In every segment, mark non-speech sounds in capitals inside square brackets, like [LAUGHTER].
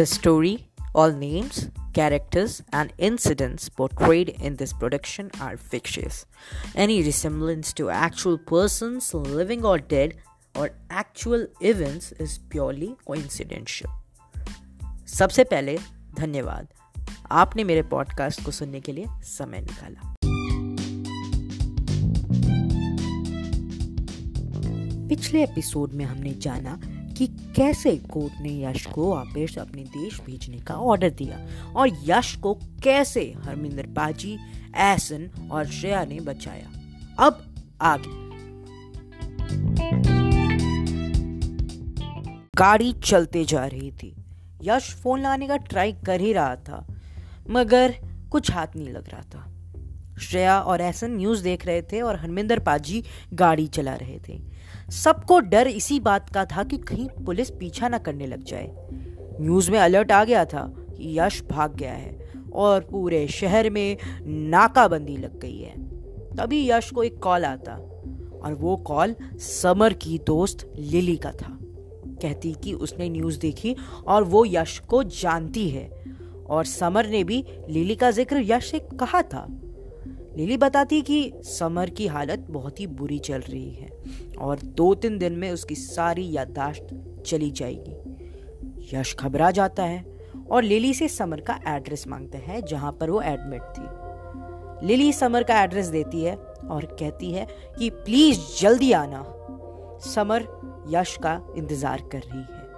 The story, all names, characters, and incidents portrayed in this production are fictitious. Any resemblance to actual persons, living or dead, or actual events is purely coincidental. सबसे पहले धन्यवाद आपने मेरे podcast को सुनने के लिए समय निकाला पिछले एपिसोड में हमने जाना कि कैसे कोर्ट ने यश को वापस अपने देश भेजने का ऑर्डर दिया और यश को कैसे हरमिंदर पाजी एसन और श्रेया ने बचाया। अब आगे। गाड़ी चलते जा रही थी। यश फ़ोन लाने का ट्राई कर ही रहा था, मगर कुछ हाथ नहीं लग रहा था। श्रेया और एहसन न्यूज़ देख रहे थे और हरमिंदर पाजी गाड़ी चला रहे थे। सबको डर इसी बात का था कि कहीं पुलिस पीछा ना करने लग जाए। न्यूज़ में अलर्ट आ गया था कि यश भाग गया है और पूरे शहर में नाकाबंदी लग गई है। तभी यश को एक कॉल आता और वो कॉल समर की दोस्त लिली का था। कहती कि उसने न्यूज़ देखी और वो यश को जानती है और समर ने भी लिली का ज़िक्र यश से कहा था। लिली बताती कि समर की हालत बहुत ही बुरी चल रही है और दो तीन दिन में उसकी सारी याददाश्त चली जाएगी। यश घबरा जाता है और लिली से समर का एड्रेस माँगता है, जहाँ पर वो एडमिट थी। लिली समर का एड्रेस देती है और कहती है कि प्लीज़ जल्दी आना। समर यश का इंतज़ार कर रही है।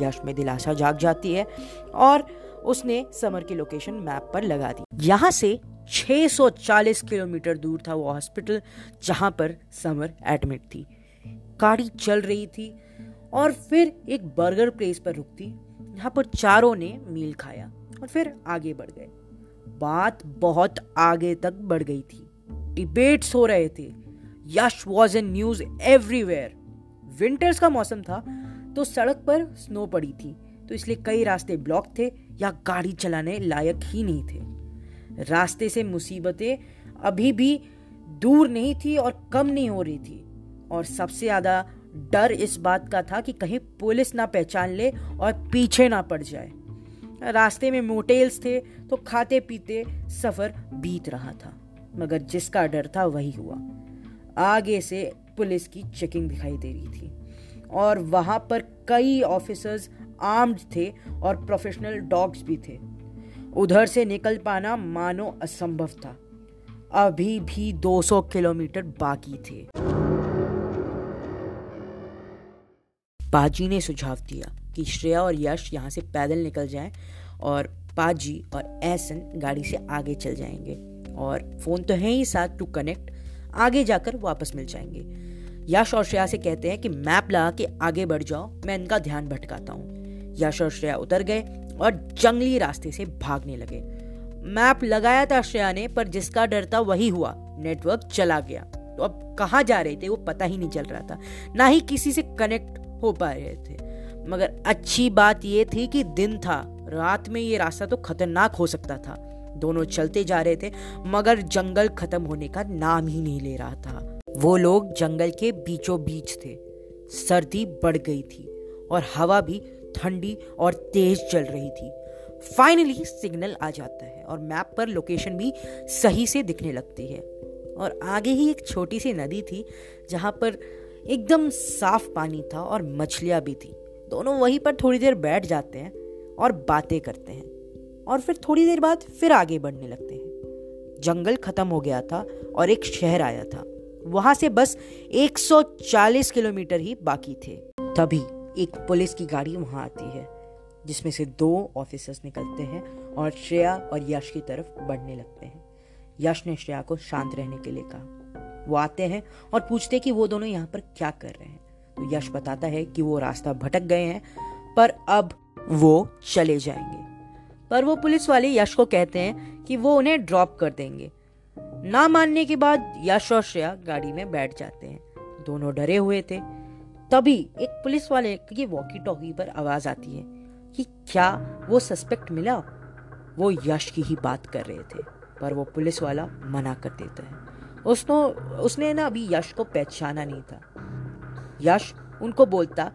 यश में दिलासा जाग जाती है और उसने समर की लोकेशन मैप पर लगा दी। यहाँ से 640 किलोमीटर दूर था वो हॉस्पिटल जहाँ पर समर एडमिट थी। गाड़ी चल रही थी और फिर एक बर्गर प्लेस पर रुकती जहाँ पर चारों ने मील खाया और फिर आगे बढ़ गए। बात बहुत आगे तक बढ़ गई थी। डिबेट्स हो रहे थे। Yash was in news everywhere winters का मौसम था तो सड़क पर स्नो पड़ी थी तो इसलिए कई रास्ते ब्लॉक थे। या गाड़ी चलाने लायक ही नहीं थे। रास्ते से मुसीबतें अभी भी दूर नहीं थी और कम नहीं हो रही थी। और सबसे ज़्यादा डर इस बात का था कि कहीं पुलिस ना पहचान ले और पीछे ना पड़ जाए। रास्ते में मोटेल्स थे तो खाते पीते सफ़र बीत रहा था, मगर जिसका डर था वही हुआ। आगे से पुलिस की चेकिंग दिखाई दे रही थी। और वहाँ पर कई ऑफिसर्स आर्म्ड थे और प्रोफेशनल डॉग्स भी थे। उधर से निकल पाना मानो असंभव था। अभी भी 200 किलोमीटर बाकी थे। पाजी ने सुझाव दिया कि श्रेया और यश यहाँ से पैदल निकल जाएँ और पाजी और एसन गाड़ी से आगे चल जाएँगे और फ़ोन तो है ही साथ टू कनेक्ट आगे जाकर वापस मिल जाएँगे। यश और श्रेया से कहते हैं कि मैप लगा के आगे बढ़ जाओ, मैं इनका ध्यान भटकाता हूँ। यश और श्रेया उतर गए और जंगली रास्ते से भागने लगे। मैप लगाया था श्रेया ने, पर जिसका डर था वही हुआ। नेटवर्क चला गया। तो अब कहाँ जा रहे थे, वो पता ही नहीं चल रहा था। ना ही किसी से कनेक्ट हो पा रहे थे। मगर अच्छी बात ये थी कि दिन था। रात में ये रास्ता तो खतरनाक हो सकता था। दोनों चलते जा रहे थे, मगर जंगल खत्म होने का नाम ही नहीं ले रहा था। वो लोग जंगल के बीचों बीच थे। सर्दी बढ़ गई थी और हवा भी ठंडी और तेज चल रही थी। फाइनली सिग्नल आ जाता है और मैप पर लोकेशन भी सही से दिखने लगती है। और आगे ही एक छोटी सी नदी थी जहाँ पर एकदम साफ़ पानी था और मछलियाँ भी थी। दोनों वहीं पर थोड़ी देर बैठ जाते हैं और बातें करते हैं और फिर थोड़ी देर बाद फिर आगे बढ़ने लगते हैं। जंगल खत्म हो गया था और एक शहर आया था। वहाँ से बस 140 किलोमीटर ही बाकी थे। तभी एक पुलिस की गाड़ी वहाँ आती है, जिसमें से दो ऑफिसर्स निकलते हैं और श्रेया और यश की तरफ़ बढ़ने लगते हैं। यश ने श्रेया को शांत रहने के लिए कहा। वो आते हैं और पूछते हैं कि वो दोनों यहाँ पर क्या कर रहे हैं। तो यश बताता है कि वो रास्ता भटक गए हैं, पर अब वो चले जाएँगे। पर वो पुलिस वाले यश को कहते हैं कि वो उन्हें ड्रॉप कर देंगे। ना मानने के बाद यश और श्रेया गाड़ी में बैठ जाते हैं। दोनों डरे हुए थे। तभी एक पुलिस वाले की वॉकी टॉकी पर आवाज़ आती है कि क्या वो सस्पेक्ट मिला? वो यश की ही बात कर रहे थे, पर वो पुलिस वाला मना कर देता है। उसनो, उसने ना अभी यश को पहचाना नहीं था। यश उनको बोलता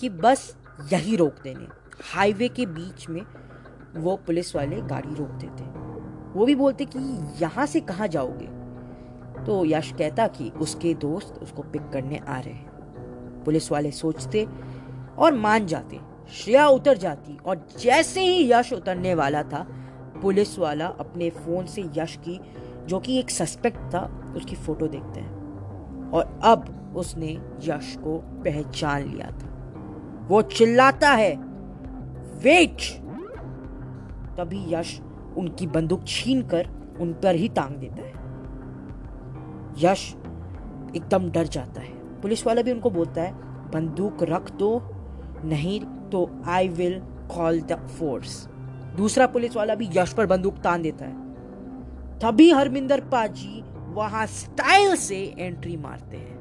कि बस यही रोक देने। हाईवे के बीच में वो पुलिस वाले गाड़ी रोक देते। वो भी बोलते कि यहाँ से कहाँ जाओगे? तो यश कहता कि उसके दोस्त उसको पिक करने आ रहे हैं। पुलिस वाले सोचते और मान जाते। श्रेया उतर जाती और जैसे ही यश उतरने वाला था, पुलिस वाला अपने फ़ोन से यश की, जो कि एक सस्पेक्ट था, उसकी फ़ोटो देखते हैं। और अब उसने यश को पहचान लिया था। वो चिल्लाता है वेट तभी यश उनकी बंदूक छीन कर उन पर ही टांग देता है। यश एकदम डर जाता है। पुलिस वाला भी उनको बोलता है, बंदूक रख दो, नहीं तो I will call the force दूसरा पुलिस वाला भी यश पर बंदूक तान देता है। तभी हरमिंदर पाजी वहाँ स्टाइल से एंट्री मारते हैं।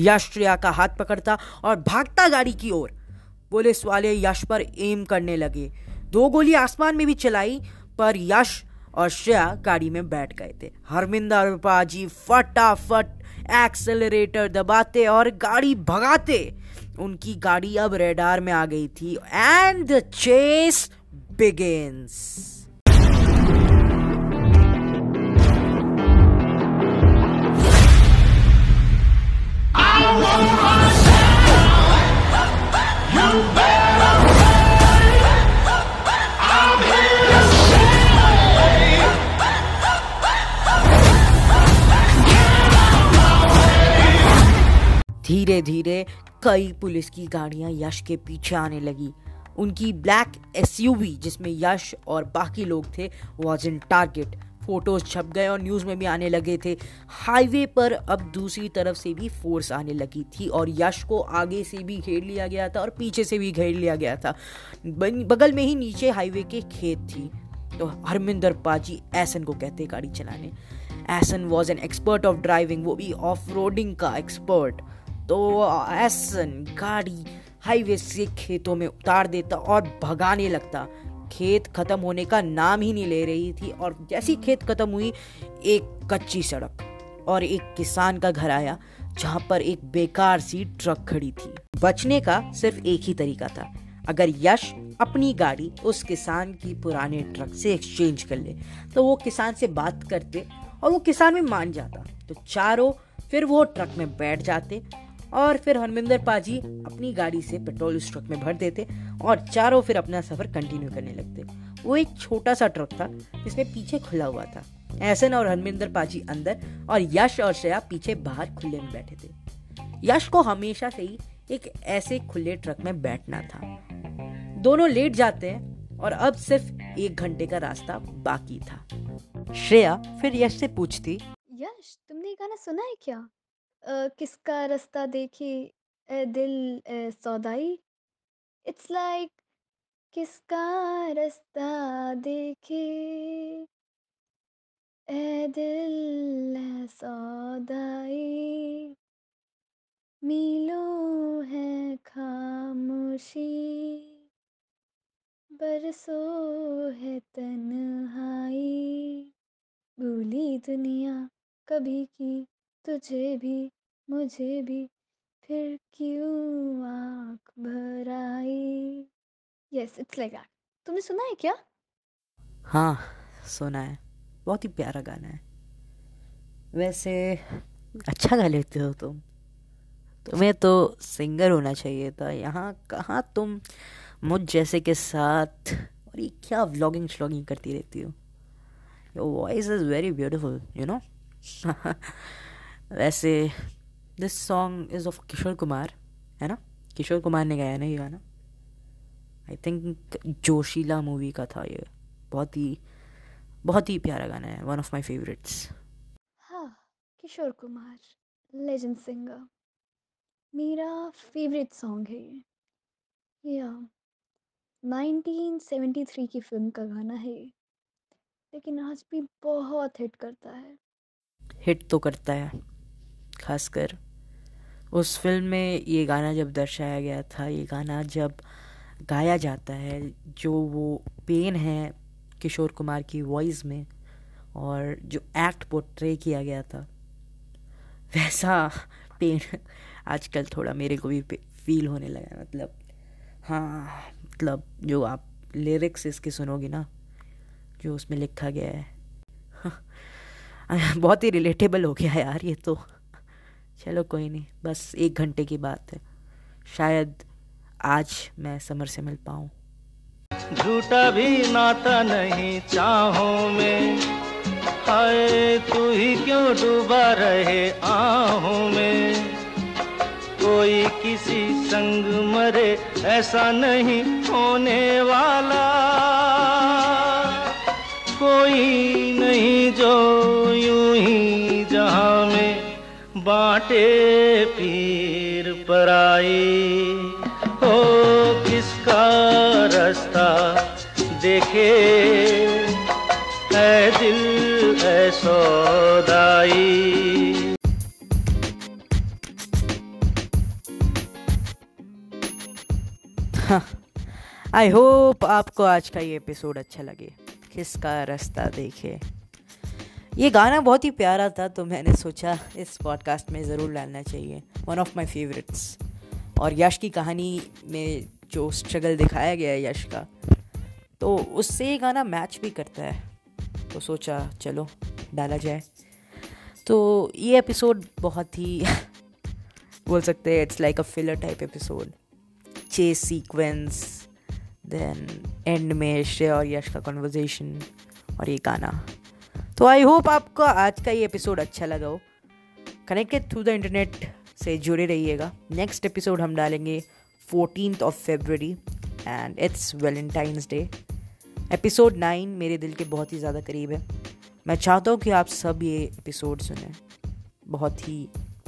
यश श्रेया का हाथ पकड़ता और भागता गाड़ी की ओर। पुलिस वाले यश पर एम करने लगे। दो गोली आसमान में भी चलाई, पर यश और श्रेया गाड़ी में बैठ गए थे। हरमिंदर पाजी फटाफट एक्सेलरेटर दबाते और गाड़ी भगाते। उनकी गाड़ी अब रेडार में आ गई थी। एंड द चेस बिगिंस धीरे धीरे कई पुलिस की गाड़ियाँ यश के पीछे आने लगी। उनकी ब्लैक एसयूवी, जिसमें यश और बाकी लोग थे वॉज़ इन टारगेट फ़ोटोज़ छप गए और न्यूज़ में भी आने लगे थे। हाईवे पर अब दूसरी तरफ़ से भी फोर्स आने लगी थी और यश को आगे से भी घेर लिया गया था और पीछे से भी घेर लिया गया था। बगल में ही नीचे हाईवे के खेत थी। तो हरमिंदर पाजी ऐसन को कहते गाड़ी चलाने। Ehsan was an expert of driving वो भी ऑफ़ रोडिंग का एक्सपर्ट तो एसन गाड़ी हाईवे से खेतों में उतार देता और भगाने लगता। खेत खत्म होने का नाम ही नहीं ले रही थी और जैसी खेत खत्म हुई, एक कच्ची सड़क और एक किसान का घर आया, जहाँ पर एक बेकार सी ट्रक खड़ी थी। बचने का सिर्फ़ एक ही तरीका था। अगर यश अपनी गाड़ी उस किसान की पुराने ट्रक से एक्सचेंज कर ले तो वो किसान से बात करते और वो किसान में मान जाता। तो चारों फिर वो ट्रक में बैठ जाते और फिर हरमिंदर पाजी अपनी गाड़ी से पेट्रोल उस ट्रक में भर देते और चारों फिर अपना सफ़र कंटिन्यू करने लगते। वो एक छोटा सा ट्रक था, जिसमें पीछे खुला हुआ था। ऐसन और हरमिंदर पाजी अंदर और यश और श्रेया पीछे बाहर खुले में बैठे थे। यश को हमेशा से ही एक ऐसे खुले ट्रक में बैठना था। दोनों लेट जाते हैं और अब सिर्फ़ एक घंटे का रास्ता बाकी था। श्रेया फिर यश से पूछती, यश, तुमने गाना सुना है क्या? किसका रास्ता देखे? ए, दिल, ए, सौदाई? इट्स लाइक किसका रास्ता देखे? ए, दिल, ए, सौदाई? मीलों है खामोशी, बरसों है तन्हाई। भूली दुनिया कभी की। तुझे भी, मुझे भी, फिर क्यों आँख भर आई यस इट्स लाइक दैट तुमने सुना है क्या? हाँ सुना है। बहुत ही प्यारा गाना है। वैसे अच्छा गा लेते हो तुम। तुम्हें तो सिंगर होना चाहिए था। यहाँ कहाँ तुम मुझ जैसे के साथ और ये क्या व्लॉगिंग श्लॉगिंग करती रहती हो? Your voice is very beautiful you know वैसे this song is of Kishore Kumar है ना? किशोर कुमार ने गाया ना ये गाना? आई थिंक जोशीला मूवी का था ये। बहुत ही बहुत ही प्यारा गाना है वन ऑफ़ माई फेवरेट्स हाँ किशोर कुमार लेजेंड सिंगर मेरा फेवरेट सॉन्ग है ये। या 1973 की फ़िल्म का गाना है लेकिन आज भी बहुत हिट करता है। हिट तो करता है। खासकर। उस फ़िल्म में ये गाना जब दर्शाया गया था, ये गाना जब गाया जाता है, जो वो पेन है किशोर कुमार की वॉइस में और जो एक्ट पोर्ट्रे किया गया था, वैसा पेन आजकल थोड़ा मेरे को भी फील होने लगा मतलब हाँ मतलब जो आप लिरिक्स इसके सुनोगे ना, जो उसमें लिखा गया है। [LAUGHS] बहुत ही रिलेटेबल हो गया यार ये तो। चलो कोई नहीं, बस एक घंटे की बात है। शायद आज मैं समर से मिल पाऊँ। झूठा भी नाता नहीं चाहो में, हाय तू ही क्यों डूबा रहे आहों में? कोई किसी संग मरे ऐसा नहीं होने वाला। कोई बांटे पीर पराई। हो किसका रास्ता देखे? ऐ दिल, ऐ सौदाई। आई होप आपको आज का ये एपिसोड अच्छा लगे। किसका रास्ता देखे? ये गाना बहुत ही प्यारा था तो मैंने सोचा इस पॉडकास्ट में ज़रूर डालना चाहिए। वन ऑफ़ माई फेवरेट्स और यश की कहानी में जो स्ट्रगल दिखाया गया है यश का तो उससे ये गाना मैच भी करता है। तो सोचा, चलो, डाला जाए। तो ये एपिसोड बहुत ही [LAUGHS] बोल सकते हैं it's like a filler type episode chase sequence then end में श्रेय और यश का कन्वर्जेशन और ये गाना। तो आई होप आपको आज का ये एपिसोड अच्छा लगा हो। कनेक्टेड थ्रू द इंटरनेट से जुड़े रहिएगा। नेक्स्ट एपिसोड हम डालेंगे fourteen of February and it's Valentine's day episode nine मेरे दिल के बहुत ही ज़्यादा करीब है। मैं चाहता हूँ कि आप सब ये एपिसोड सुने। बहुत ही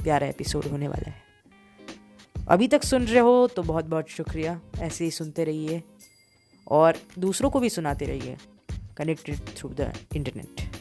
प्यारा एपिसोड होने वाला है। अभी तक सुन रहे हो तो बहुत बहुत शुक्रिया। ऐसे ही सुनते रहिए और दूसरों को भी सुनाते रहिए। Connected through the internet